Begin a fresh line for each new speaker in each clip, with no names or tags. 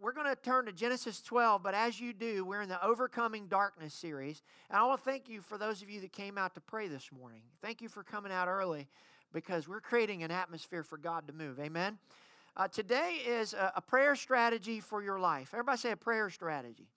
we're going to turn to Genesis 12, but as you do, we're in the Overcoming Darkness series. And I want to thank you for those of you that came out to pray this morning. Thank you for coming out early because we're creating an atmosphere for God to move. Amen. Uh, today is a, a, prayer strategy for your life. Everybody say a prayer strategy.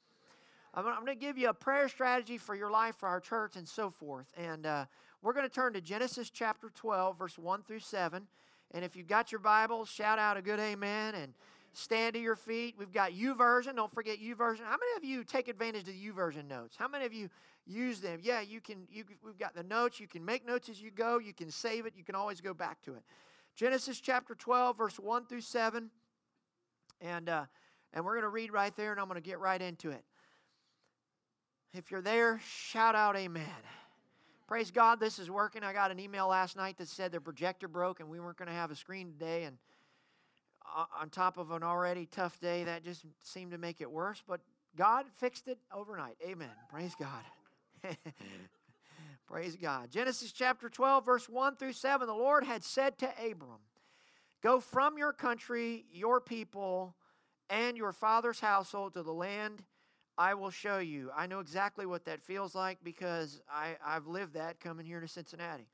I'm, I'm going to give you a prayer strategy for your life, for our church, and so forth. And uh, we're going to turn to Genesis chapter 12, verse 1 through 7. And if you've got your Bible, shout out a good amen and stand to your feet. We've got YouVersion. Don't forget U YouVersion. How many of you take advantage of the U YouVersion notes? How many of you use them? Yeah, you can. You, we've got the notes. You can make notes as you go. You can save it. You can always go back to it. Genesis chapter 12, verse 1 through 7. And, uh, and we're going to read right there, and I'm going to get right into it. If you're there, shout out amen. Praise God, this is working. I got an email last night that said their projector broke and we weren't going to have a screen today. And on top of an already tough day, that just seemed to make it worse. But God fixed it overnight. Amen. Praise God. Praise God. Genesis chapter 12, verse 1 through 7. The Lord had said to Abram, Go from your country, your people, and your father's household to the land I will show you. I know exactly what that feels like because I, I've lived that coming here to Cincinnati.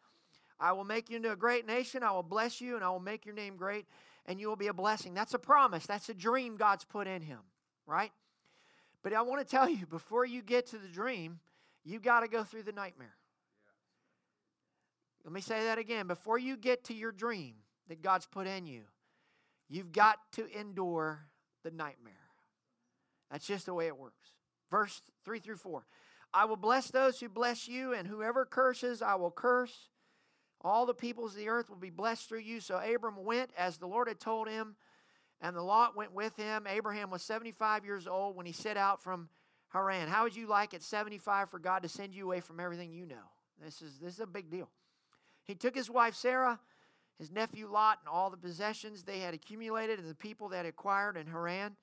I will make you into a great nation. I will bless you and I will make your name great and you will be a blessing. That's a promise. That's a dream God's put in him, right? But I want to tell you before you get to the dream, you got to go through the nightmare. Let me say that again. Before you get to your dream that God's put in you, you've got to endure the nightmare. That's just the way it works. Verse 3 through 4. I will bless those who bless you, and whoever curses, I will curse. All the peoples of the earth will be blessed through you. So Abram went as the Lord had told him, and the Lot went with him. Abraham was 75 years old when he set out from Haran. How would you like at 75 for God to send you away from everything you know? This is, this is a big deal. He took his wife Sarah, his nephew Lot, and all the possessions they had accumulated and the people that acquired in Haran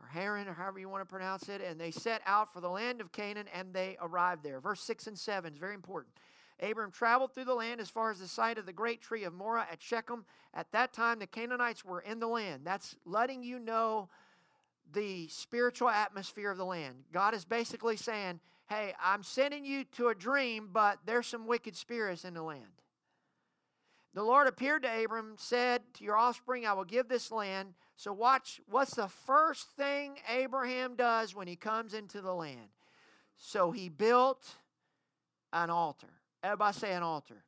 or Haran, or however you want to pronounce it, and they set out for the land of Canaan and they arrived there. Verse 6 and 7 is very important. Abram traveled through the land as far as the site of the great tree of Moreh at Shechem. At that time, the Canaanites were in the land. That's letting you know the spiritual atmosphere of the land. God is basically saying, Hey, I'm sending you to a dream, but there's some wicked spirits in the land. The Lord appeared to Abram, said, To your offspring I will give this land. So, watch what's the first thing Abraham does when he comes into the land? So, he built an altar. Everybody say an altar.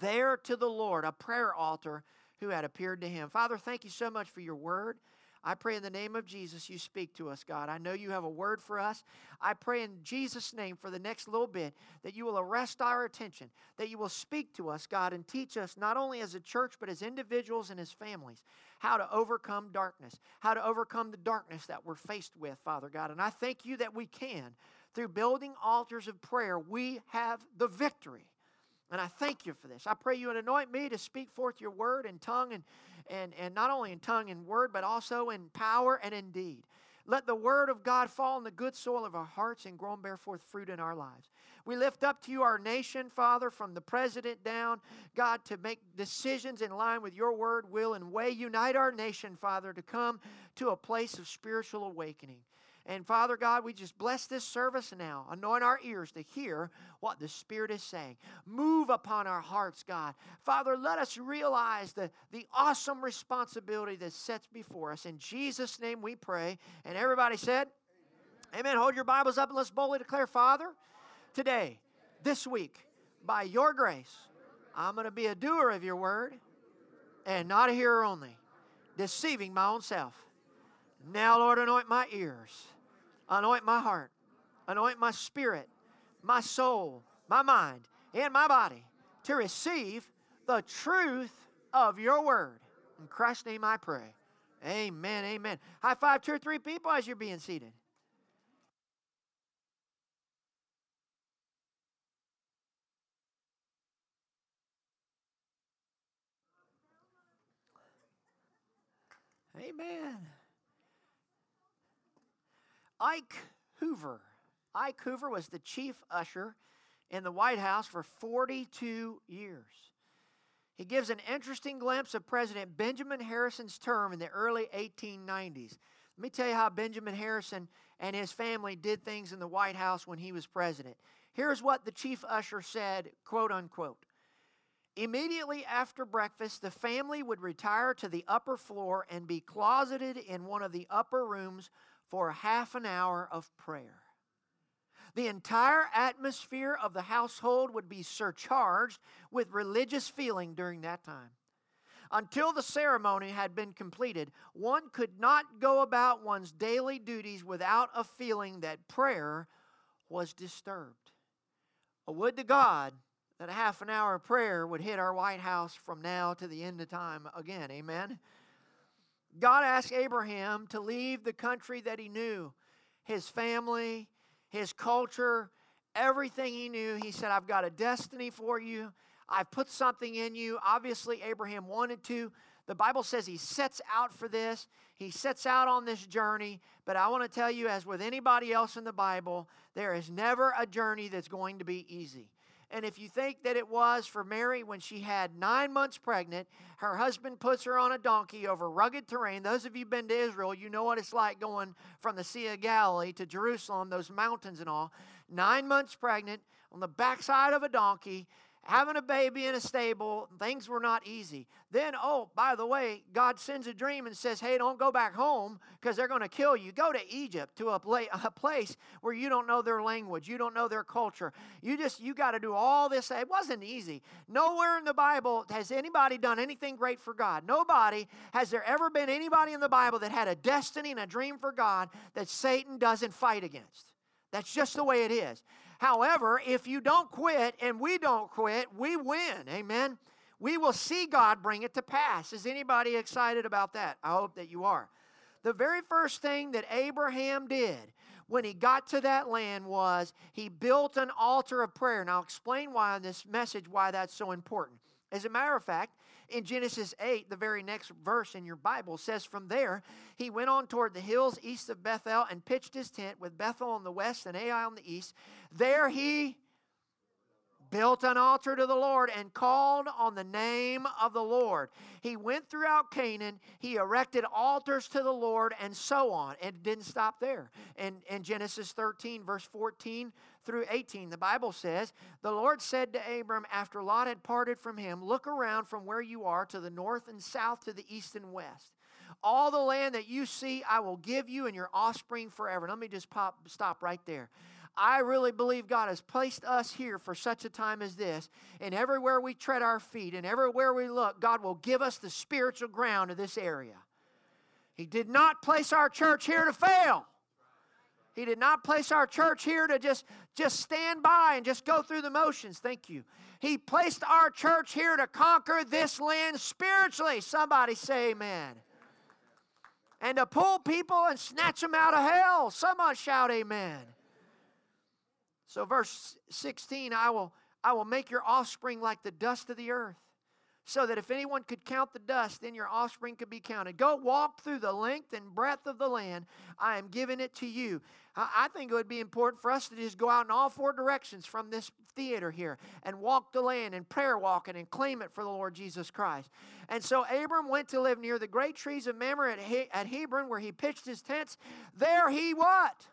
There to the Lord, a prayer altar who had appeared to him. Father, thank you so much for your word. I pray in the name of Jesus you speak to us, God. I know you have a word for us. I pray in Jesus' name for the next little bit that you will arrest our attention, that you will speak to us, God, and teach us not only as a church, but as individuals and as families how to overcome darkness, how to overcome the darkness that we're faced with, Father God. And I thank you that we can. Through building altars of prayer, we have the victory. And I thank you for this. I pray you would anoint me to speak forth your word in tongue and, and, and not only in tongue and word, but also in power and in deed. Let the word of God fall in the good soil of our hearts and grow and bear forth fruit in our lives. We lift up to you our nation, Father, from the president down, God, to make decisions in line with your word, will, and way. Unite our nation, Father, to come to a place of spiritual awakening. And Father God, we just bless this service now. Anoint our ears to hear what the Spirit is saying. Move upon our hearts, God. Father, let us realize the, the awesome responsibility that sets before us. In Jesus' name we pray. And everybody said, Amen. Amen. Hold your Bibles up and let's boldly declare, Father, today, this week, by your grace, I'm going to be a doer of your word and not a hearer only, deceiving my own self. Now, Lord, anoint my ears, anoint my heart, anoint my spirit, my soul, my mind, and my body to receive the truth of your word. In Christ's name I pray. Amen. Amen. High five two or three people as you're being seated. Amen. Ike Hoover. Ike Hoover was the chief usher in the White House for 42 years. He gives an interesting glimpse of President Benjamin Harrison's term in the early 1890s. Let me tell you how Benjamin Harrison and his family did things in the White House when he was president. Here's what the chief usher said, quote unquote. Immediately after breakfast, the family would retire to the upper floor and be closeted in one of the upper rooms for a half an hour of prayer. The entire atmosphere of the household would be surcharged with religious feeling during that time. Until the ceremony had been completed, one could not go about one's daily duties without a feeling that prayer was disturbed. A would to God that a half an hour of prayer would hit our White House from now to the end of time again. Amen. God asked Abraham to leave the country that he knew, his family, his culture, everything he knew. He said, I've got a destiny for you. I've put something in you. Obviously, Abraham wanted to. The Bible says he sets out for this. He sets out on this journey. But I want to tell you, as with anybody else in the Bible, there is never a journey that's going to be easy. And if you think that it was for Mary when she had nine months pregnant, her husband puts her on a donkey over rugged terrain. Those of you been to Israel, you know what it's like going from the Sea of Galilee to Jerusalem, those mountains and all. Nine months pregnant on the backside of a donkey having a baby in a stable, things were not easy. Then, oh, by the way, God sends a dream and says, hey, don't go back home because they're going to kill you. Go to Egypt, to a, a place where you don't know their language, you don't know their culture. You just, you got to do all this. It wasn't easy. Nowhere in the Bible has anybody done anything great for God. Nobody, has there ever been anybody in the Bible that had a destiny and a dream for God that Satan doesn't fight against? That's just the way it is. However, if you don't quit and we don't quit, we win. Amen. We will see God bring it to pass. Is anybody excited about that? I hope that you are. The very first thing that Abraham did when he got to that land was he built an altar of prayer. And I'll explain why in this message why that's so important. As a matter of fact, in Genesis 8, the very next verse in your Bible says, From there he went on toward the hills east of Bethel and pitched his tent with Bethel on the west and Ai on the east. There he built an altar to the Lord and called on the name of the Lord. He went throughout Canaan, he erected altars to the Lord, and so on. And didn't stop there. And in Genesis 13, verse 14 through 18, the Bible says, The Lord said to Abram after Lot had parted from him, Look around from where you are to the north and south, to the east and west. All the land that you see, I will give you and your offspring forever. Let me just pop, stop right there. I really believe God has placed us here for such a time as this. And everywhere we tread our feet and everywhere we look, God will give us the spiritual ground of this area. He did not place our church here to fail. He did not place our church here to just, just stand by and just go through the motions. Thank you. He placed our church here to conquer this land spiritually. Somebody say amen. And to pull people and snatch them out of hell. Someone shout amen. So, verse 16, I will, I will make your offspring like the dust of the earth, so that if anyone could count the dust, then your offspring could be counted. Go walk through the length and breadth of the land. I am giving it to you. I think it would be important for us to just go out in all four directions from this theater here and walk the land and prayer walking and claim it for the Lord Jesus Christ. And so Abram went to live near the great trees of Mamre at, he- at Hebron, where he pitched his tents. There he what?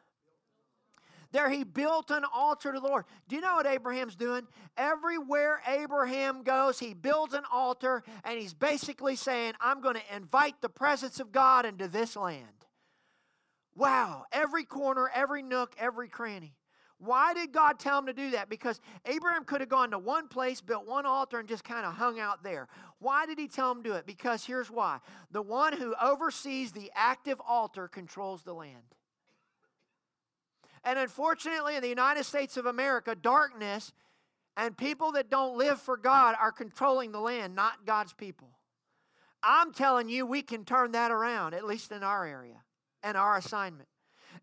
There he built an altar to the Lord. Do you know what Abraham's doing? Everywhere Abraham goes, he builds an altar and he's basically saying, I'm going to invite the presence of God into this land. Wow, every corner, every nook, every cranny. Why did God tell him to do that? Because Abraham could have gone to one place, built one altar, and just kind of hung out there. Why did he tell him to do it? Because here's why the one who oversees the active altar controls the land. And unfortunately, in the United States of America, darkness and people that don't live for God are controlling the land, not God's people. I'm telling you, we can turn that around, at least in our area and our assignment.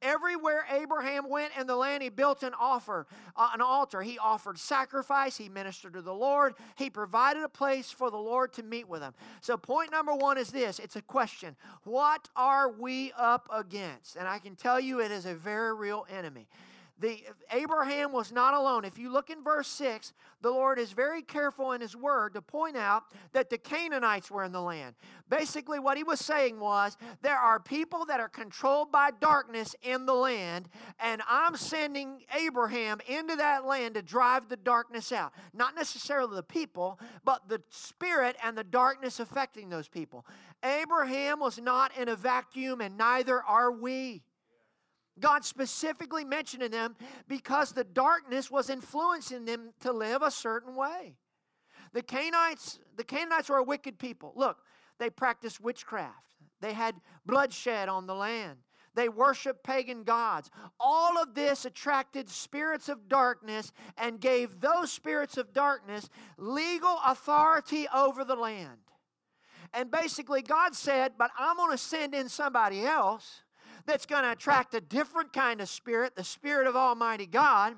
Everywhere Abraham went in the land, he built an offer, uh, an altar. He offered sacrifice. He ministered to the Lord. He provided a place for the Lord to meet with him. So, point number one is this: it's a question. What are we up against? And I can tell you, it is a very real enemy. The Abraham was not alone. If you look in verse 6, the Lord is very careful in his word to point out that the Canaanites were in the land. Basically, what he was saying was there are people that are controlled by darkness in the land, and I'm sending Abraham into that land to drive the darkness out. Not necessarily the people, but the spirit and the darkness affecting those people. Abraham was not in a vacuum, and neither are we. God specifically mentioned them because the darkness was influencing them to live a certain way. The Canaanites, the Canaanites were a wicked people. Look, they practiced witchcraft. They had bloodshed on the land. They worshiped pagan gods. All of this attracted spirits of darkness and gave those spirits of darkness legal authority over the land. And basically, God said, But I'm going to send in somebody else that's going to attract a different kind of spirit, the Spirit of Almighty God,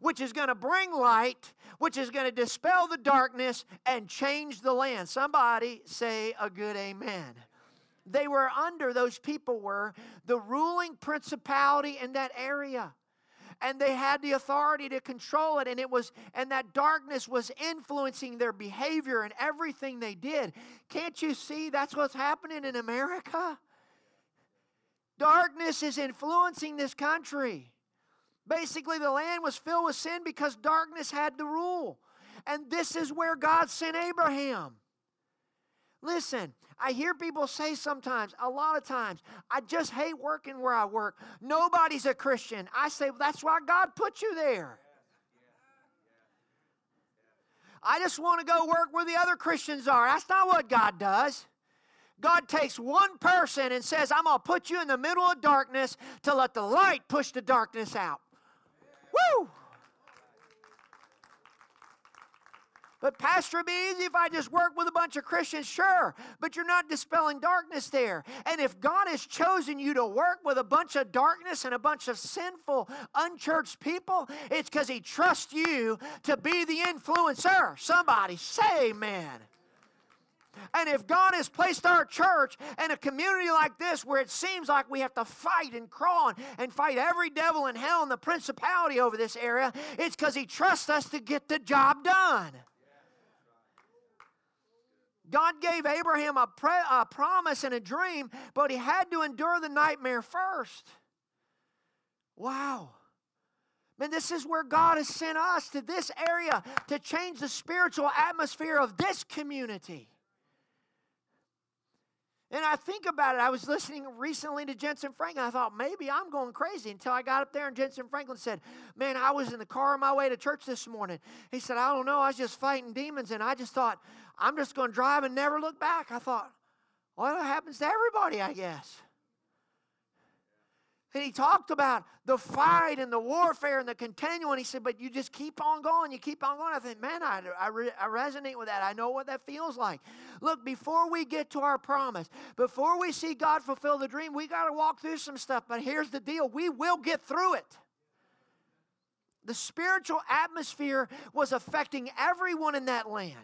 which is going to bring light, which is going to dispel the darkness and change the land. Somebody say a good amen. They were under, those people were, the ruling principality in that area and they had the authority to control it and it was and that darkness was influencing their behavior and everything they did can't you see that's what's happening in america Darkness is influencing this country. Basically, the land was filled with sin because darkness had the rule. And this is where God sent Abraham. Listen, I hear people say sometimes, a lot of times, I just hate working where I work. Nobody's a Christian. I say, well, that's why God put you there. I just want to go work where the other Christians are. That's not what God does. God takes one person and says, I'm going to put you in the middle of darkness to let the light push the darkness out. Woo! But, Pastor, it'd be easy if I just work with a bunch of Christians. Sure, but you're not dispelling darkness there. And if God has chosen you to work with a bunch of darkness and a bunch of sinful, unchurched people, it's because He trusts you to be the influencer. Somebody say amen. And if God has placed our church in a community like this where it seems like we have to fight and crawl and fight every devil in hell and the principality over this area, it's because He trusts us to get the job done. God gave Abraham a, pre- a promise and a dream, but he had to endure the nightmare first. Wow. Man, this is where God has sent us to this area to change the spiritual atmosphere of this community. And I think about it. I was listening recently to Jentezen Franklin. I thought maybe I'm going crazy until I got up there and Jentezen Franklin said, Man, I was in the car on my way to church this morning. He said, I don't know. I was just fighting demons. And I just thought, I'm just going to drive and never look back. I thought, well, it happens to everybody, I guess. And he talked about the fight and the warfare and the continuing. He said, but you just keep on going. You keep on going. I think, man, I, I, re- I, resonate with that. I know what that feels like. Look, before we get to our promise, before we see God fulfill the dream, we got to walk through some stuff. But here's the deal we will get through it. The spiritual atmosphere was affecting everyone in that land.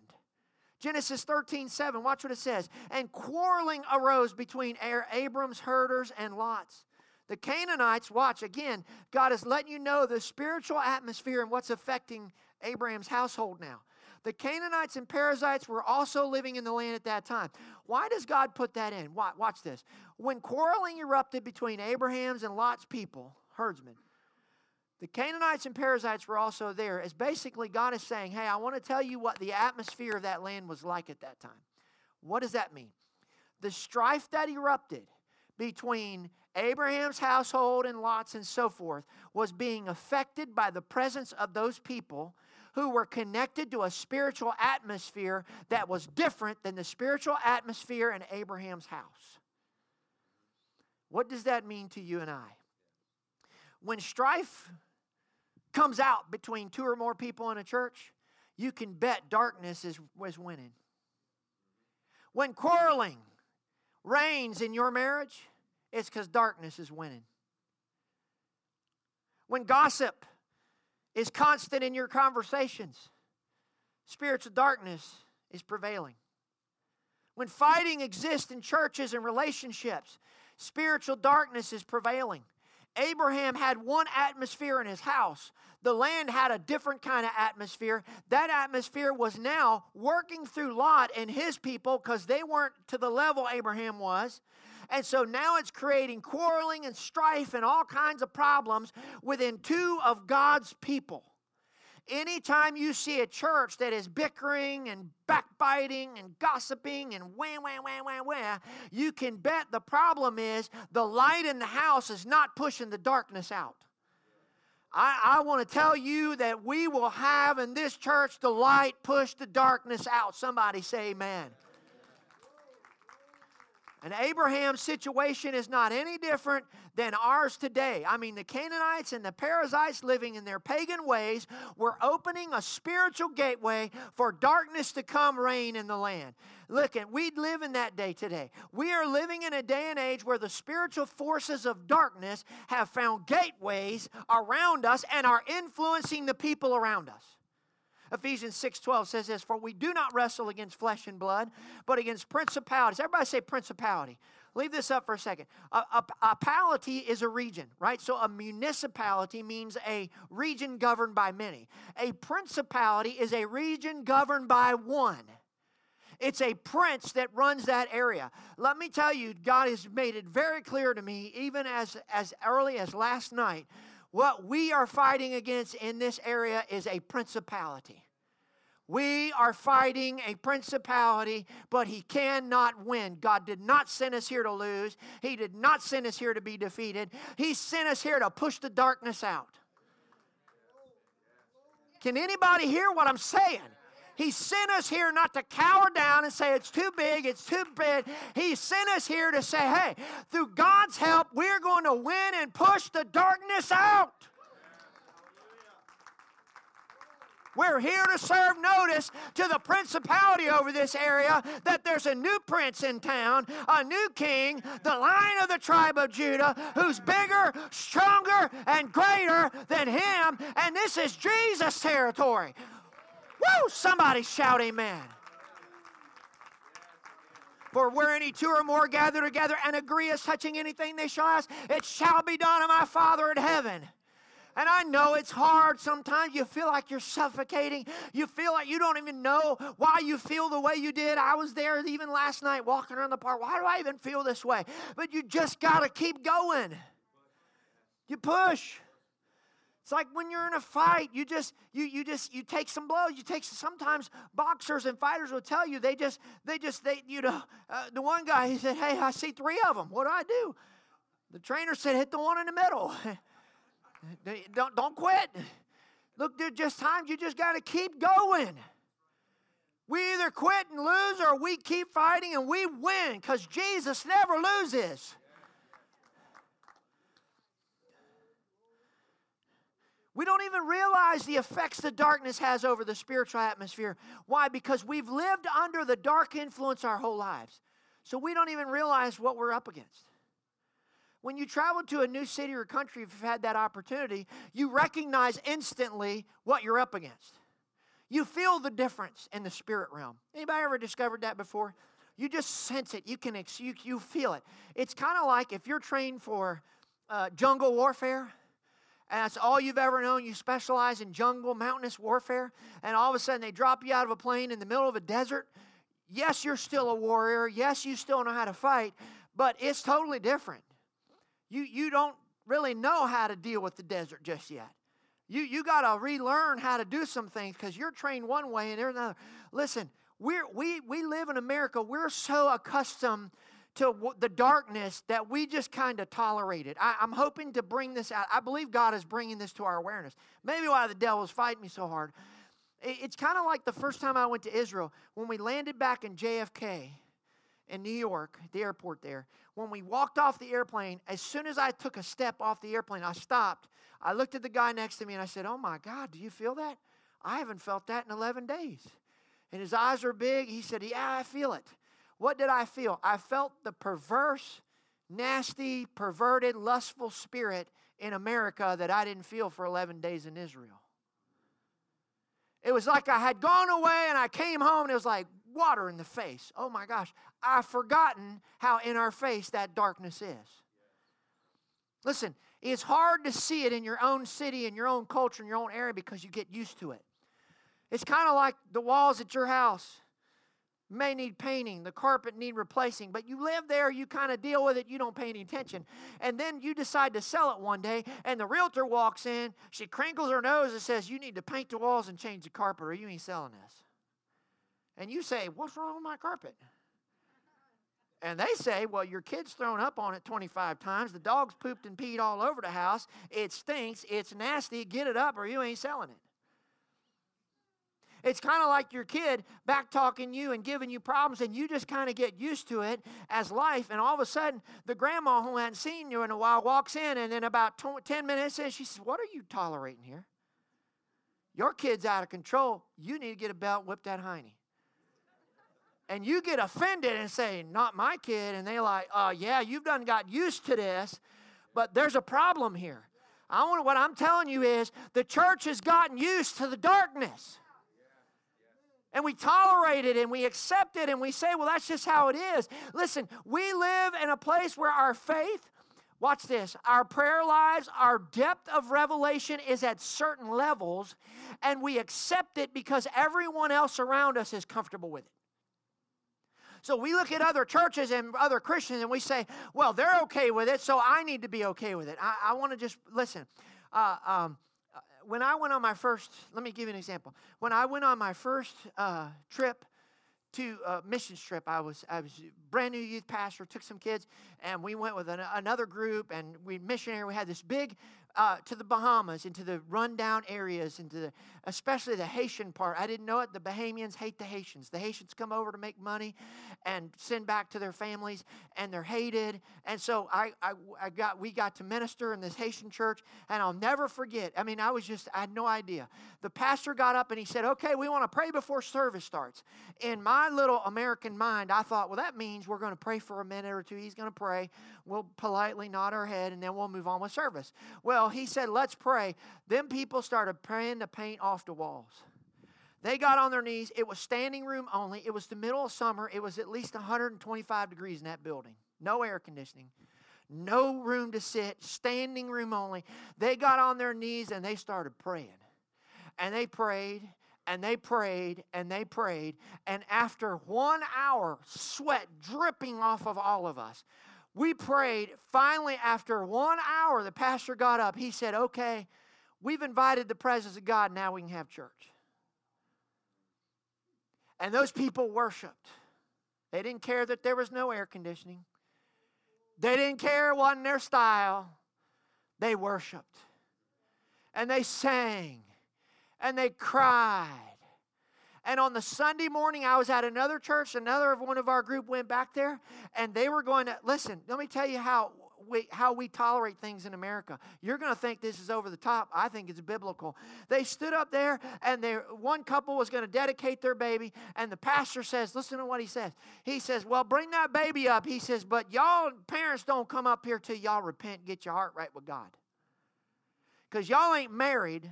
Genesis 13, 7, watch what it says. And quarreling arose between Abram's herders and Lot's. The Canaanites, watch again, God is letting you know the spiritual atmosphere and what's affecting Abraham's household now. The Canaanites and Perizzites were also living in the land at that time. Why does God put that in? Watch this. When quarreling erupted between Abraham's and Lot's people, herdsmen, the Canaanites and Perizzites were also there. As basically God is saying, Hey, I want to tell you what the atmosphere of that land was like at that time. What does that mean? The strife that erupted between Abraham's household and Lot's and so forth was being affected by the presence of those people who were connected to a spiritual atmosphere that was different than the spiritual atmosphere in Abraham's house. What does that mean to you and I? When strife comes out between two or more people in a church, you can bet darkness is, is winning. When quarreling reigns in your marriage, it's because darkness is winning. When gossip is constant in your conversations, spiritual darkness is prevailing. When fighting exists in churches and relationships, spiritual darkness is prevailing. Abraham had one atmosphere in his house. The land had a different kind of atmosphere. That atmosphere was now working through Lot and his people because they weren't to the level Abraham was. And so now it's creating quarreling and strife and all kinds of problems within two of God's people. Anytime you see a church that is bickering and backbiting and gossiping and wham, wham, wham, wham, wham, you can bet the problem is the light in the house is not pushing the darkness out. I, I want to tell you that we will have in this church the light push the darkness out. Somebody say amen. And Abraham's situation is not any different than ours today. I mean, the Canaanites and the Perizzites living in their pagan ways were opening a spiritual gateway for darkness to come reign in the land. Look, and we live in that day today. We are living in a day and age where the spiritual forces of darkness have found gateways around us and are influencing the people around us. Ephesians 6:12 says this, "For we do not wrestle against flesh and blood, but against principalities." Everybody say principality. Leave this up for a second. A, a, a polity is a region, right? So a municipality means a region governed by many. A principality is a region governed by one. It's a prince that runs that area. Let me tell you, God has made it very clear to me, even as, as early as last night, what we are fighting against in this area is a principality. We are fighting a principality, but he cannot win. God did not send us here to lose. He did not send us here to be defeated. He sent us here to push the darkness out. Can anybody hear what I'm saying? He sent us here not to cower down and say it's too big, it's too big. He sent us here to say, hey, through God's help, we're going to win and push the darkness out. We're here to serve notice to the principality over this area that there's a new prince in town, a new king, the lion of the tribe of Judah, who's bigger, stronger, and greater than him. And this is Jesus' territory. Woo! Somebody shout amen. For where any two or more gather together and agree as touching anything they shall ask, it shall be done of my Father in heaven. And I know it's hard sometimes. You feel like you're suffocating. You feel like you don't even know why you feel the way you did. I was there even last night walking around the park. Why do I even feel this way? But you just got to keep going. You push. It's like when you're in a fight, you just you you just you take some blows. You take sometimes boxers and fighters will tell you they just they just they you know uh, the one guy he said, "Hey, I see three of them. What do I do?" The trainer said, "Hit the one in the middle. don't don't quit. Look, there's just times you just got to keep going." We either quit and lose or we keep fighting and we win because Jesus never loses. We don't even realize the effects the darkness has over the spiritual atmosphere. Why? Because we've lived under the dark influence our whole lives. So we don't even realize what we're up against. When you travel to a new city or country, if you've had that opportunity, you recognize instantly what you're up against. You feel the difference in the spirit realm. Anybody ever discovered that before? You just sense it. You can you, you feel it. It's kind of like if you're trained for uh, jungle warfare and that's all you've ever known. You specialize in jungle, mountainous warfare, and all of a sudden they drop you out of a plane in the middle of a desert. Yes, you're still a warrior. Yes, you still know how to fight, but it's totally different. You, you don't really know how to deal with the desert just yet. You, you got to relearn how to do some things because you're trained one way and there's another. Listen, we're, we, we live in America. We're so accustomed to the darkness that we just kind of tolerated. I, am hoping to bring this out. I believe God is bringing this to our awareness. Maybe why the devil's fighting me so hard. It, it's kind of like the first time I went to Israel when we landed back in JFK in New York, the airport there. When we walked off the airplane, as soon as I took a step off the airplane, I stopped. I looked at the guy next to me and I said, Oh my God, do you feel that? I haven't felt that in 11 days. And his eyes were big. He said, Yeah, I feel it. What did I feel? I felt the perverse, nasty, perverted, lustful spirit in America that I didn't feel for 11 days in Israel. It was like I had gone away and I came home and it was like water in the face. Oh my gosh, I've forgotten how in our face that darkness is. Listen, it's hard to see it in your own city, in your own culture, in your own area because you get used to it. It's kind of like the walls at your house may need painting, the carpet need replacing, but you live there, you kind of deal with it, you don't pay any attention. And then you decide to sell it one day, and the realtor walks in, she crinkles her nose and says, You need to paint the walls and change the carpet, or you ain't selling this. And you say, What's wrong with my carpet? And they say, Well, your kid's thrown up on it 25 times, the dog's pooped and peed all over the house, it stinks, it's nasty, get it up, or you ain't selling it. It's kind of like your kid back talking you and giving you problems, and you just kind of get used to it as life. And all of a sudden, the grandma who hadn't seen you in a while walks in, and then about 10 minutes in, she says, What are you tolerating here? Your kid's out of control. You need to get a belt, whip that. And you get offended and say, Not my kid. And they're like, Oh, yeah, you've done got used to this, but there's a problem here. I want what I'm telling you is the church has gotten used to the darkness and we tolerate it and we accept it and we say, well, that's just how it is. Listen, we live in a place where our faith, watch this, our prayer lives, our depth of revelation is at certain levels, and we accept it because everyone else around us is comfortable with it. So we look at other churches and other Christians and we say, well, they're okay with it, so I need to be okay with it. I, I want to just listen. Uh, um, when I went on my first, let me give you an example. When I went on my first uh, trip to a mission trip, I was I was brand new youth pastor, took some kids, and we went with an, another group, and we missionary. We had this big uh, to the Bahamas, into the rundown areas, into the, especially the Haitian part. I didn't know it. The Bahamians hate the Haitians. The Haitians come over to make money and send back to their families, and they're hated. And so I, I, I got, we got to minister in this Haitian church, and I'll never forget. I mean, I was just, I had no idea. The pastor got up and he said, "Okay, we want to pray before service starts." In my little American mind, I thought, well, that means we're going to pray for a minute or two. He's going to pray. We'll politely nod our head, and then we'll move on with service. Well he said, let's pray. Then people started praying to paint off the walls. They got on their knees. It was standing room only. It was the middle of summer. It was at least 125 degrees in that building. No air conditioning. No room to sit. Standing room only. They got on their knees and they started praying. And they prayed and they prayed and they prayed. And after one hour, sweat dripping off of all of us, we prayed. Finally, after one hour, the pastor got up. He said, Okay, we've invited the presence of God. Now we can have church. And those people worshiped. They didn't care that there was no air conditioning, they didn't care it wasn't their style. They worshiped. And they sang. And they cried and on the Sunday morning, I was at another church. Another of one of our group went back there, and they were going to listen. Let me tell you how we, how we tolerate things in America. You're going to think this is over the top. I think it's biblical. They stood up there, and they, one couple was going to dedicate their baby, and the pastor says, Listen to what he says. He says, Well, bring that baby up. He says, But y'all parents don't come up here till y'all repent, get your heart right with God. Because y'all ain't married,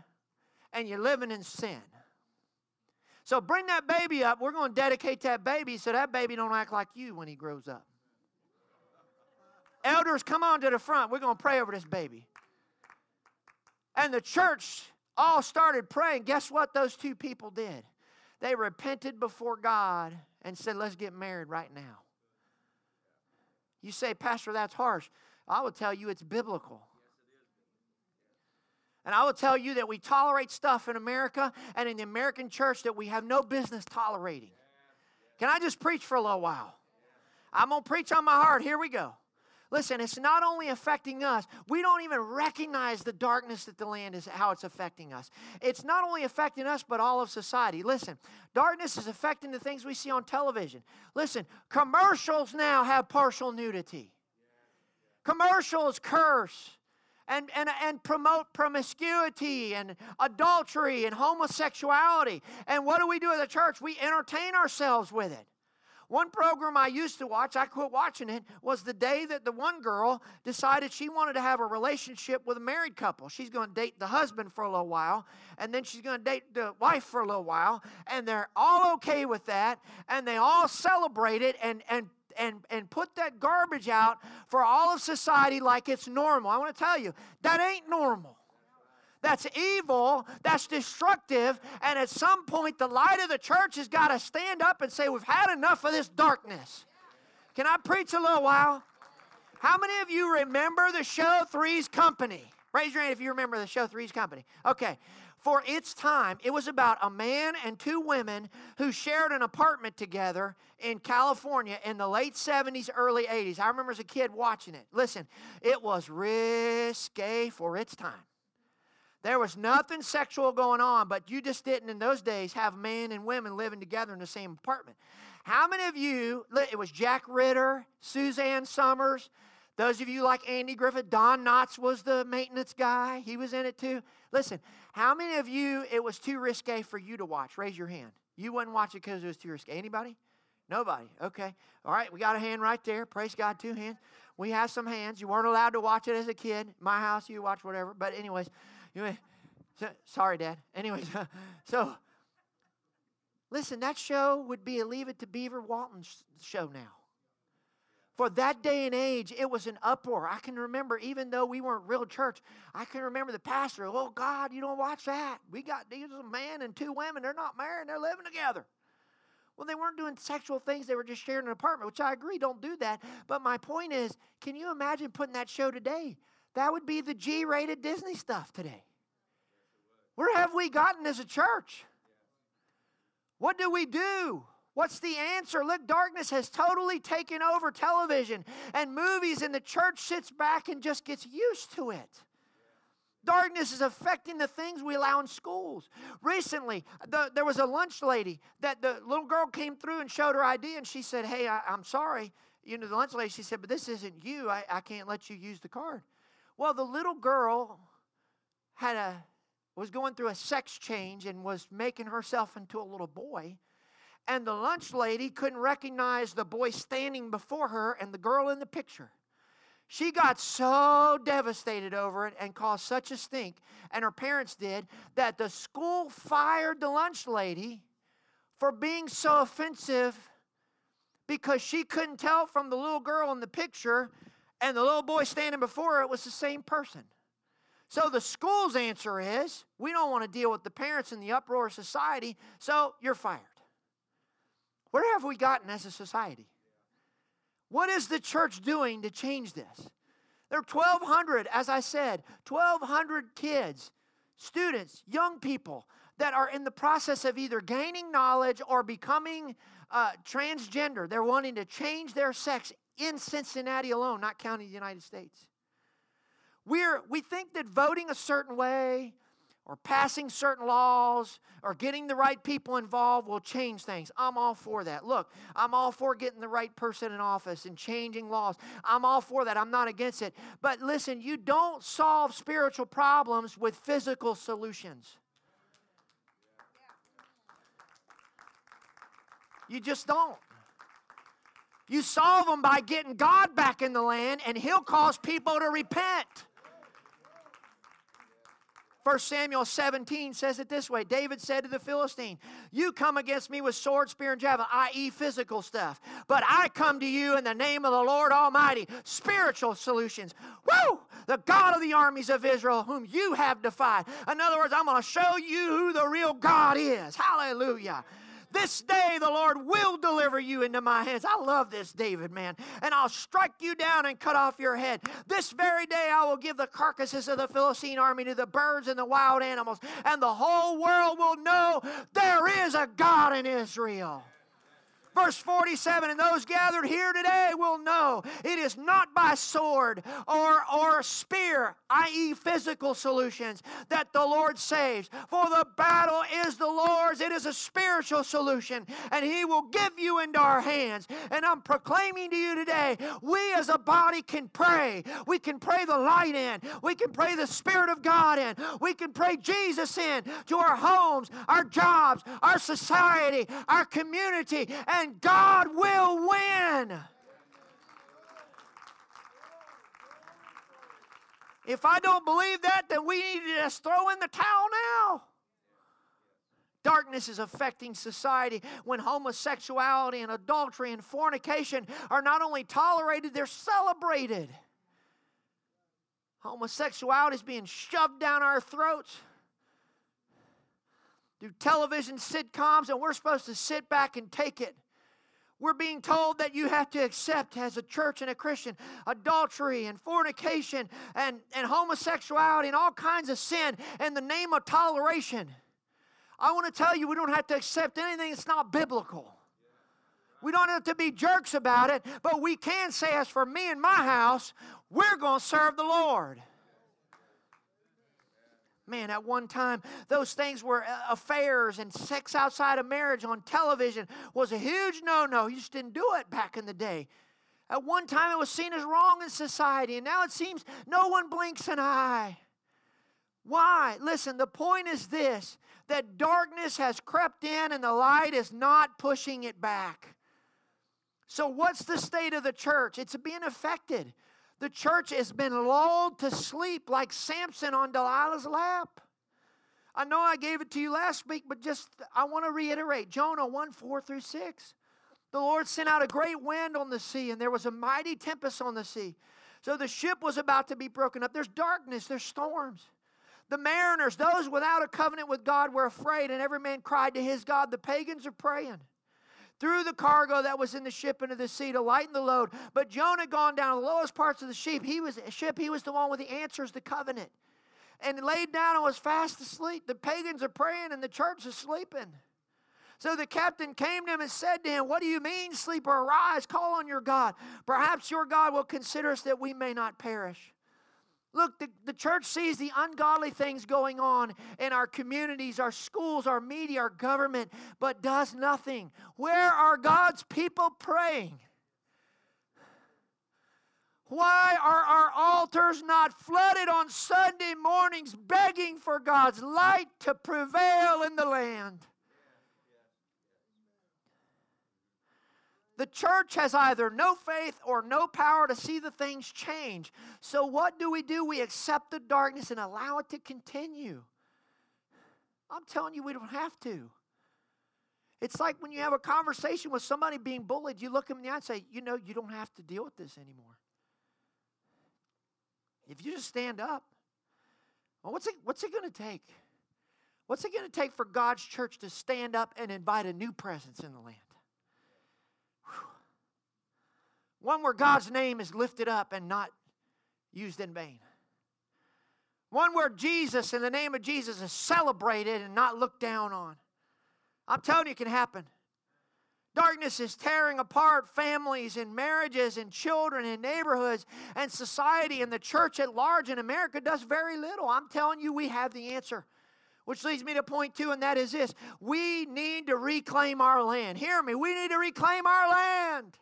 and you're living in sin. So bring that baby up. We're going to dedicate that baby so that baby don't act like you when he grows up. Elders, come on to the front. We're going to pray over this baby. And the church all started praying. Guess what those two people did? They repented before God and said, Let's get married right now. You say, Pastor, that's harsh. I will tell you it's biblical. And I will tell you that we tolerate stuff in America and in the American church that we have no business tolerating. Can I just preach for a little while? I'm going to preach on my heart. Here we go. Listen, it's not only affecting us, we don't even recognize the darkness that the land is, how it's affecting us. It's not only affecting us, but all of society. Listen, darkness is affecting the things we see on television. Listen, commercials now have partial nudity, commercials curse and, and, and promote promiscuity and adultery and homosexuality. And what do we do at the church? We entertain ourselves with it. One program I used to watch, I quit watching it, was the day that the one girl decided she wanted to have a relationship with a married couple. She's going to date the husband for a little while, and then she's going to date the wife for a little while, and they're all okay with that, and they all celebrate it, and, and and, and put that garbage out for all of society like it's normal. I want to tell you, that ain't normal. That's evil, that's destructive, and at some point, the light of the church has got to stand up and say, We've had enough of this darkness. Can I preach a little while? How many of you remember the show Three's Company? Raise your hand if you remember the show Three's Company. Okay. For its time, it was about a man and two women who shared an apartment together in California in the late 70s, early 80s. I remember as a kid watching it. Listen, it was risque for its time. There was nothing sexual going on, but you just didn't in those days have men and women living together in the same apartment. How many of you, it was Jack Ritter, Suzanne Somers, those of you like Andy Griffith, Don Knotts was the maintenance guy. He was in it too. Listen, how many of you it was too risque for you to watch? Raise your hand. You wouldn't watch it because it was too risque. Anybody? Nobody. Okay. All right, we got a hand right there. Praise God, two hands. We have some hands. You weren't allowed to watch it as a kid. My house, you watch whatever. But anyways, anyway, so, sorry, Dad. Anyways, so listen, that show would be a Leave It to Beaver Walton show now. For that day and age, it was an uproar. I can remember, even though we weren't real church, I can remember the pastor, oh God, you don't watch that. We got these a man and two women, they're not married, they're living together. Well, they weren't doing sexual things, they were just sharing an apartment, which I agree, don't do that. But my point is, can you imagine putting that show today? That would be the G rated Disney stuff today. Where have we gotten as a church? What do we do? What's the answer? Look, darkness has totally taken over television and movies, and the church sits back and just gets used to it. Darkness is affecting the things we allow in schools. Recently, the, there was a lunch lady that the little girl came through and showed her ID, and she said, Hey, I, am sorry. You know, the lunch lady, she said, But this isn't you. I, I can't let you use the card. Well, the little girl had a was going through a sex change and was making herself into a little boy and the lunch lady couldn't recognize the boy standing before her and the girl in the picture. She got so devastated over it and caused such a stink, and her parents did, that the school fired the lunch lady for being so offensive because she couldn't tell from the little girl in the picture and the little boy standing before her it was the same person. So the school's answer is we don't want to deal with the parents in the uproar of society, so you're fired. Where have we gotten as a society? What is the church doing to change this? There are 1,200, as I said, 1,200 kids, students, young people that are in the process of either gaining knowledge or becoming uh, transgender. They're wanting to change their sex in Cincinnati alone, not counting the United States. We're, we think that voting a certain way, or passing certain laws or getting the right people involved will change things. I'm all for that. Look, I'm all for getting the right person in office and changing laws. I'm all for that. I'm not against it. But listen, you don't solve spiritual problems with physical solutions. You just don't. You solve them by getting God back in the land, and He'll cause people to repent. 1 Samuel 17 says it this way David said to the Philistine, You come against me with sword, spear, and javelin, i.e., physical stuff. But I come to you in the name of the Lord Almighty, spiritual solutions. Woo! The God of the armies of Israel, whom you have defied. In other words, I'm going to show you who the real God is. Hallelujah. This day the Lord will deliver you into my hands. I love this, David, man. And I'll strike you down and cut off your head. This very day I will give the carcasses of the Philistine army to the birds and the wild animals, and the whole world will know there is a God in Israel. Verse 47 And those gathered here today will know it is not by sword or, or spear, i.e., physical solutions, that the Lord saves. For the battle is the Lord's, it is a spiritual solution, and He will give you into our hands. And I'm proclaiming to you today we as a body can pray. We can pray the light in, we can pray the Spirit of God in, we can pray Jesus in to our homes, our jobs, our society, our community, and God will win. If I don't believe that, then we need to just throw in the towel now. darkness is affecting society when homosexuality and adultery and fornication are not only tolerated, they're celebrated. Homosexuality is being shoved down our throats through television sitcoms, and we're supposed to sit back and take it. We're being told that you have to accept, as a church and a Christian, adultery and fornication and, and homosexuality and all kinds of sin in the name of toleration. I want to tell you, we don't have to accept anything that's not biblical. We don't have to be jerks about it, but we can say, as for me and my house, we're going to serve the Lord. Man, at one time, those things were uh, affairs and sex outside of marriage on television was a huge no no. You just didn't do it back in the day. At one time, it was seen as wrong in society, and now it seems no one blinks an eye. Why? Listen, the point is this that darkness has crept in and the light is not pushing it back. So, what's the state of the church? It's being affected. The church has been lulled to sleep like Samson on Delilah's lap. I know I gave it to you last week, but just I want to reiterate Jonah 1 4 through 6. The Lord sent out a great wind on the sea, and there was a mighty tempest on the sea. So the ship was about to be broken up. There's darkness, there's storms. The mariners, those without a covenant with God, were afraid, and every man cried to his God. The pagans are praying threw the cargo that was in the ship into the sea to lighten the load. But Jonah gone down to the lowest parts of the ship. He was ship. He was the one with the answers, the covenant, and laid down and was fast asleep. The pagans are praying, and the church is sleeping. So the captain came to him and said to him, What do you mean, sleeper? Arise, call on your God. Perhaps your God will consider us that we may not perish. Look, the, the church sees the ungodly things going on in our communities, our schools, our media, our government, but does nothing. Where are God's people praying? Why are our altars not flooded on Sunday mornings begging for God's light to prevail in the land? The church has either no faith or no power to see the things change. So, what do we do? We accept the darkness and allow it to continue. I'm telling you, we don't have to. It's like when you have a conversation with somebody being bullied, you look them in the eye and say, You know, you don't have to deal with this anymore. If you just stand up, well, what's it, what's it going to take? What's it going to take for God's church to stand up and invite a new presence in the land? One where God's name is lifted up and not used in vain. One where Jesus and the name of Jesus is celebrated and not looked down on. I'm telling you, it can happen. Darkness is tearing apart families and marriages and children and neighborhoods and society, and the church at large in America does very little. I'm telling you, we have the answer. Which leads me to point two, and that is this we need to reclaim our land. Hear me, we need to reclaim our land.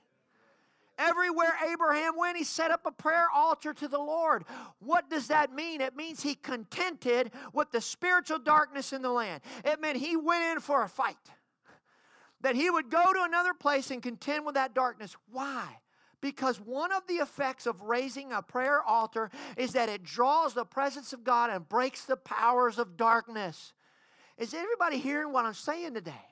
Everywhere Abraham went, he set up a prayer altar to the Lord. What does that mean? It means he contented with the spiritual darkness in the land. It meant he went in for a fight. That he would go to another place and contend with that darkness. Why? Because one of the effects of raising a prayer altar is that it draws the presence of God and breaks the powers of darkness. Is everybody hearing what I'm saying today?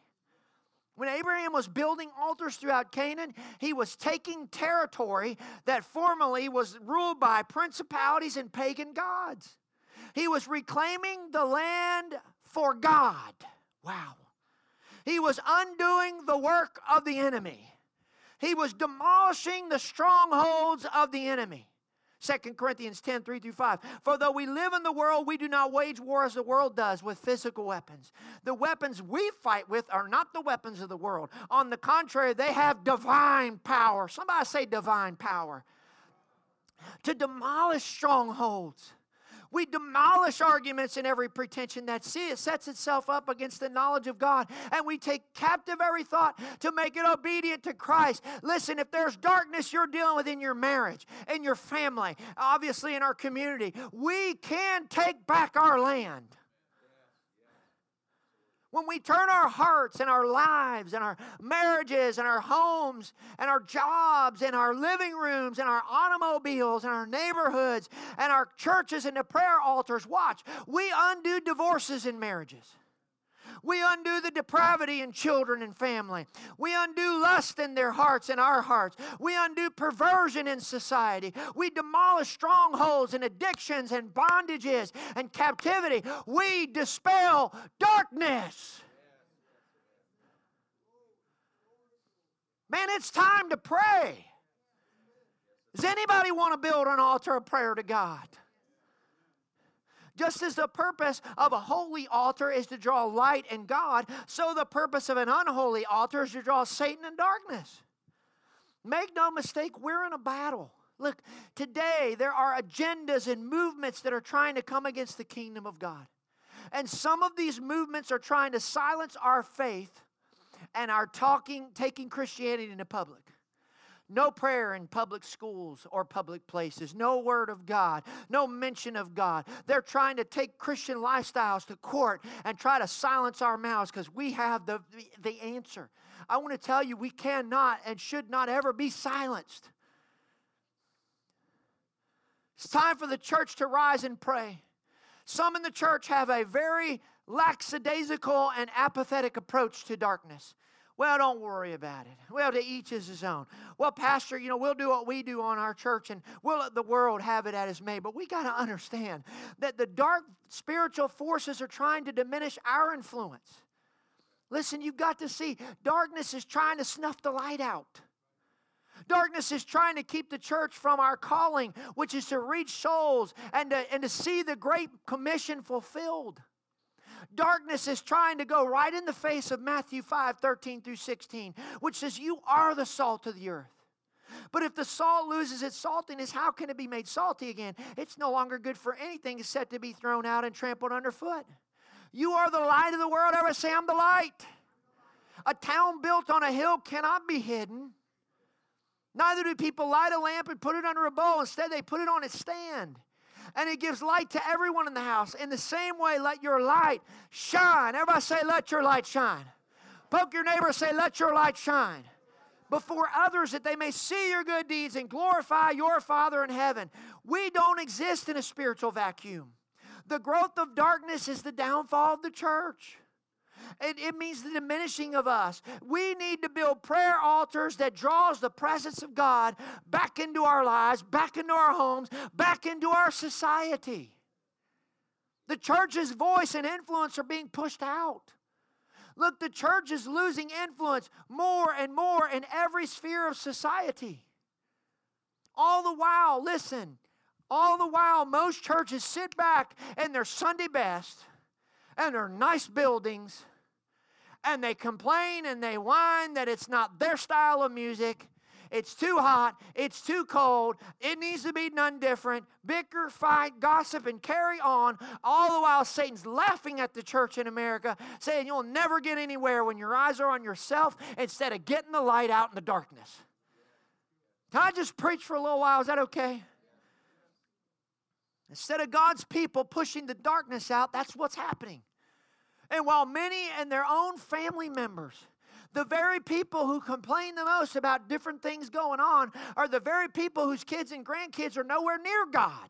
When Abraham was building altars throughout Canaan, he was taking territory that formerly was ruled by principalities and pagan gods. He was reclaiming the land for God. Wow. He was undoing the work of the enemy. He was demolishing the strongholds of the enemy. 2 Corinthians 10 3 through 5. For though we live in the world, we do not wage war as the world does with physical weapons. The weapons we fight with are not the weapons of the world. On the contrary, they have divine power. Somebody say divine power. To demolish strongholds we demolish arguments and every pretension that sets itself up against the knowledge of God. And we take captive every thought to make it obedient to Christ. Listen, if there's darkness you're dealing with in your marriage, in your family, obviously in our community, we can take back our land. When we turn our hearts and our lives and our marriages and our homes and our jobs and our living rooms and our automobiles and our neighborhoods and our churches the prayer altars, watch, we undo divorces in marriages. We undo the depravity in children and family. We undo lust in their hearts and our hearts. We undo perversion in society. We demolish strongholds and addictions and bondages and captivity. We dispel darkness. Man, it's time to pray. Does anybody want to build an altar of prayer to God? Just as the purpose of a holy altar is to draw light and God, so the purpose of an unholy altar is to draw Satan and darkness. Make no mistake, we're in a battle. Look, today there are agendas and movements that are trying to come against the kingdom of God. And some of these movements are trying to silence our faith and are talking, taking Christianity into public. No prayer in public schools or public places. No word of God. No mention of God. They're trying to take Christian lifestyles to court and try to silence our mouths because we have the, the answer. I want to tell you, we cannot and should not ever be silenced. It's time for the church to rise and pray. Some in the church have a very lackadaisical and apathetic approach to darkness. Well, don't worry about it. Well, to each is his own. Well, Pastor, you know, we'll do what we do on our church and we'll let the world have it at its may. But we got to understand that the dark spiritual forces are trying to diminish our influence. Listen, you've got to see darkness is trying to snuff the light out. Darkness is trying to keep the church from our calling, which is to reach souls and to, and to see the Great Commission fulfilled. Darkness is trying to go right in the face of Matthew 5 13 through 16, which says, You are the salt of the earth. But if the salt loses its saltiness, how can it be made salty again? It's no longer good for anything except to be thrown out and trampled underfoot. You are the light of the world. Ever say, I'm the light. A town built on a hill cannot be hidden. Neither do people light a lamp and put it under a bowl. Instead, they put it on its stand and it gives light to everyone in the house. In the same way, let your light shine. Everybody say, Let your light shine. Poke your neighbor, say, Let your light shine before others that they may see your good deeds and glorify your Father in heaven. We don't exist in a spiritual vacuum. The growth of darkness is the downfall of the church. It, it means the diminishing of us. We need to build prayer altars that draws the presence of God back into our lives, back into our homes, back into our society. The church's voice and influence are being pushed out. Look, the church is losing influence more and more in every sphere of society. All the while, listen, all the while, most churches sit back in their Sunday best and their nice buildings and they complain and they whine that it's not their style of music. It's too hot. It's too cold. It needs to be none different. Bicker, fight, gossip, and carry on. All the while, Satan's laughing at the church in America, saying you'll never get anywhere when your eyes are on yourself instead of getting the light out in the darkness. Can I just preach for a little while? Is that okay? Instead of God's people pushing the darkness out, that's what's happening. And while many and their own family members, the very people who complain the most about different things going on, are the very people whose kids and grandkids are nowhere near God.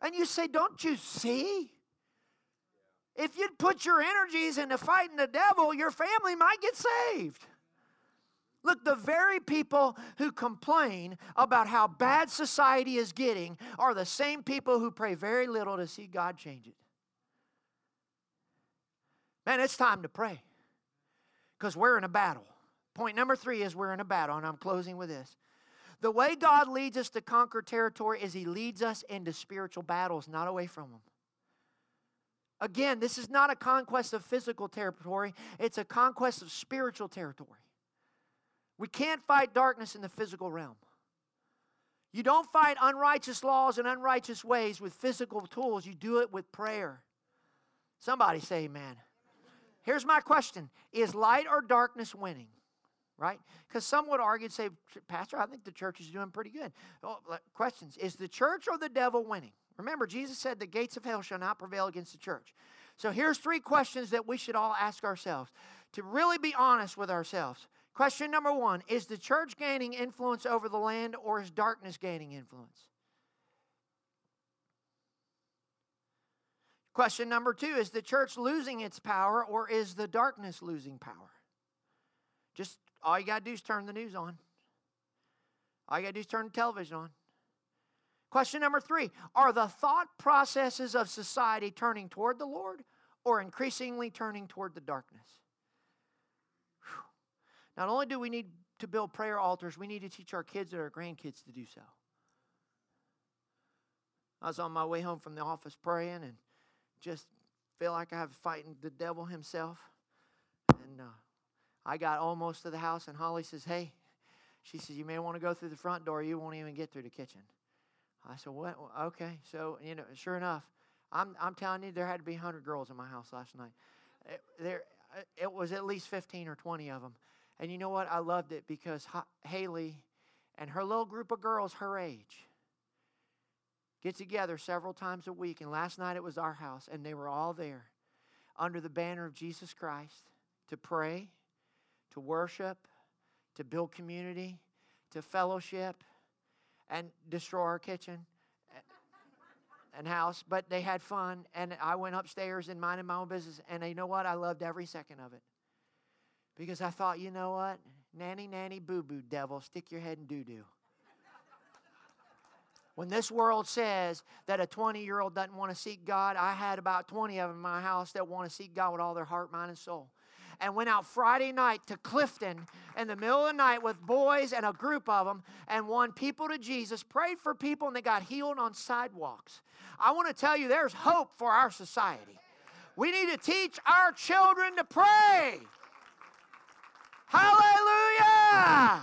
And you say, Don't you see? If you'd put your energies into fighting the devil, your family might get saved. Look, the very people who complain about how bad society is getting are the same people who pray very little to see God change it. Man, it's time to pray because we're in a battle. Point number three is we're in a battle, and I'm closing with this. The way God leads us to conquer territory is He leads us into spiritual battles, not away from them. Again, this is not a conquest of physical territory, it's a conquest of spiritual territory. We can't fight darkness in the physical realm. You don't fight unrighteous laws and unrighteous ways with physical tools, you do it with prayer. Somebody say, Amen. Here's my question Is light or darkness winning? Right? Because some would argue and say, Pastor, I think the church is doing pretty good. Questions Is the church or the devil winning? Remember, Jesus said, The gates of hell shall not prevail against the church. So here's three questions that we should all ask ourselves to really be honest with ourselves. Question number one Is the church gaining influence over the land or is darkness gaining influence? Question number two Is the church losing its power or is the darkness losing power? Just all you got to do is turn the news on. All you got to do is turn the television on. Question number three Are the thought processes of society turning toward the Lord or increasingly turning toward the darkness? Not only do we need to build prayer altars, we need to teach our kids and our grandkids to do so. I was on my way home from the office praying and just feel like I have fighting the devil himself. And uh, I got almost to the house, and Holly says, Hey, she says, You may want to go through the front door. You won't even get through the kitchen. I said, What? Okay. So, you know, sure enough, I'm, I'm telling you, there had to be 100 girls in my house last night. It, there, it was at least 15 or 20 of them. And you know what? I loved it because Haley and her little group of girls her age get together several times a week. And last night it was our house, and they were all there under the banner of Jesus Christ to pray, to worship, to build community, to fellowship, and destroy our kitchen and house. But they had fun, and I went upstairs and minded my own business. And you know what? I loved every second of it because I thought, you know what? Nanny, nanny, boo boo, devil, stick your head in doo doo. When this world says that a 20 year old doesn't want to seek God, I had about 20 of them in my house that want to seek God with all their heart, mind, and soul. And went out Friday night to Clifton in the middle of the night with boys and a group of them and won people to Jesus, prayed for people, and they got healed on sidewalks. I want to tell you there's hope for our society. We need to teach our children to pray. Hallelujah!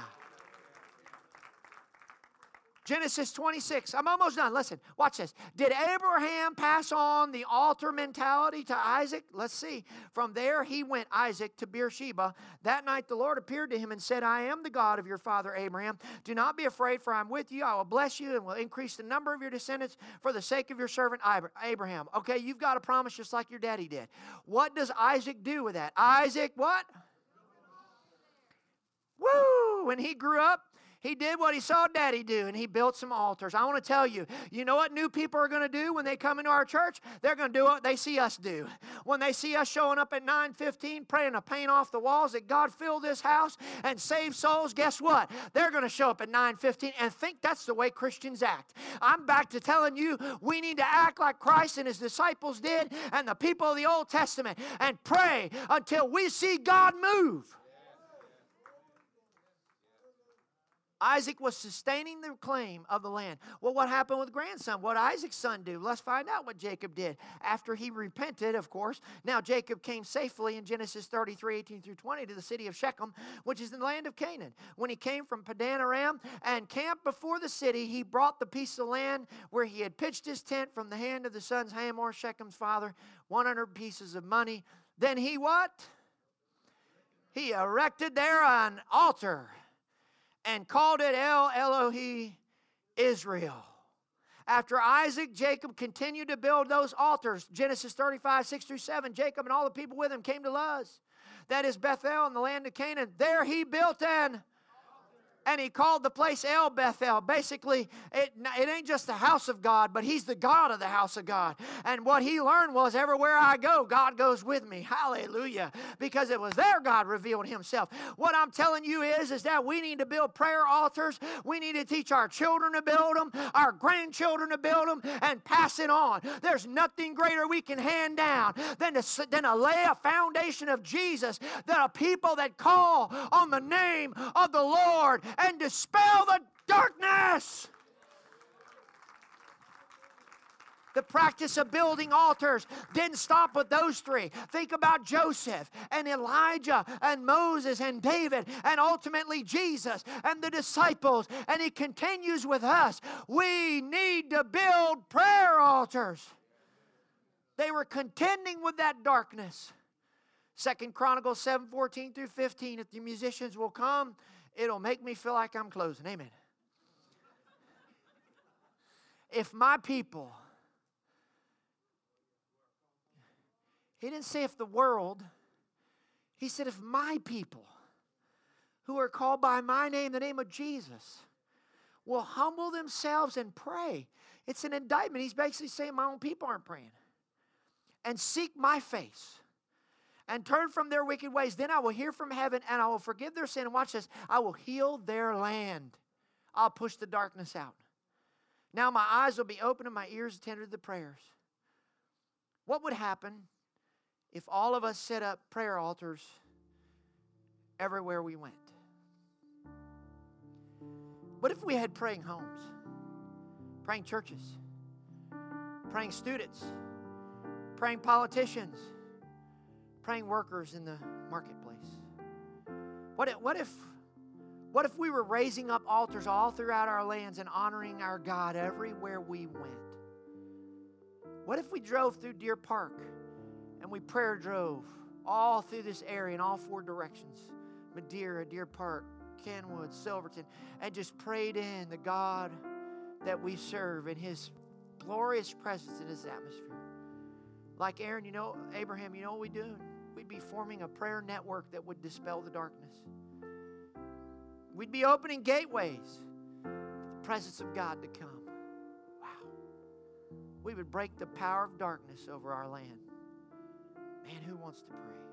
Genesis 26. I'm almost done. Listen, watch this. Did Abraham pass on the altar mentality to Isaac? Let's see. From there, he went, Isaac, to Beersheba. That night, the Lord appeared to him and said, I am the God of your father Abraham. Do not be afraid, for I'm with you. I will bless you and will increase the number of your descendants for the sake of your servant Abraham. Okay, you've got a promise just like your daddy did. What does Isaac do with that? Isaac, what? Woo! When he grew up, he did what he saw daddy do and he built some altars. I want to tell you, you know what new people are going to do when they come into our church? They're going to do what they see us do. When they see us showing up at 9:15 praying to paint off the walls that God fill this house and save souls, guess what? They're going to show up at 9:15 and think that's the way Christians act. I'm back to telling you we need to act like Christ and his disciples did and the people of the Old Testament and pray until we see God move. Isaac was sustaining the claim of the land. Well, what happened with grandson? What Isaac's son do? Let's find out what Jacob did. After he repented, of course. Now Jacob came safely in Genesis 33, 18 through 20 to the city of Shechem, which is in the land of Canaan. When he came from Padan Aram and camped before the city, he brought the piece of land where he had pitched his tent from the hand of the sons Hamor, Shechem's father, 100 pieces of money. Then he what? He erected there an altar and called it El Elohe Israel. After Isaac, Jacob continued to build those altars. Genesis 35, 6 through 7. Jacob and all the people with him came to Luz. That is Bethel in the land of Canaan. There he built an and he called the place El Bethel. Basically, it, it ain't just the house of God, but he's the God of the house of God. And what he learned was everywhere I go, God goes with me. Hallelujah. Because it was there God revealed himself. What I'm telling you is, is that we need to build prayer altars. We need to teach our children to build them, our grandchildren to build them, and pass it on. There's nothing greater we can hand down than to, than to lay a foundation of Jesus that a people that call on the name of the Lord and dispel the darkness. The practice of building altars didn't stop with those three. Think about Joseph and Elijah and Moses and David and ultimately Jesus and the disciples. And he continues with us. We need to build prayer altars. They were contending with that darkness. Second Chronicles 7 14 through 15. If the musicians will come, it'll make me feel like I'm closing. Amen. If my people, he didn't say if the world, he said if my people who are called by my name, the name of Jesus, will humble themselves and pray. It's an indictment. He's basically saying my own people aren't praying. and seek my face and turn from their wicked ways, then I will hear from heaven and I will forgive their sin. And watch this I will heal their land. I'll push the darkness out. Now my eyes will be open and my ears attended to the prayers. What would happen if all of us set up prayer altars everywhere we went? What if we had praying homes, praying churches, praying students, praying politicians, praying workers in the marketplace? What if, what if what if we were raising up altars all throughout our lands and honoring our God everywhere we went? What if we drove through Deer Park and we prayer drove all through this area in all four directions Madeira, Deer Park, Kenwood, Silverton, and just prayed in the God that we serve in His glorious presence in His atmosphere? Like Aaron, you know, Abraham, you know what we do? We'd be forming a prayer network that would dispel the darkness. We'd be opening gateways for the presence of God to come. Wow. We would break the power of darkness over our land. Man, who wants to pray?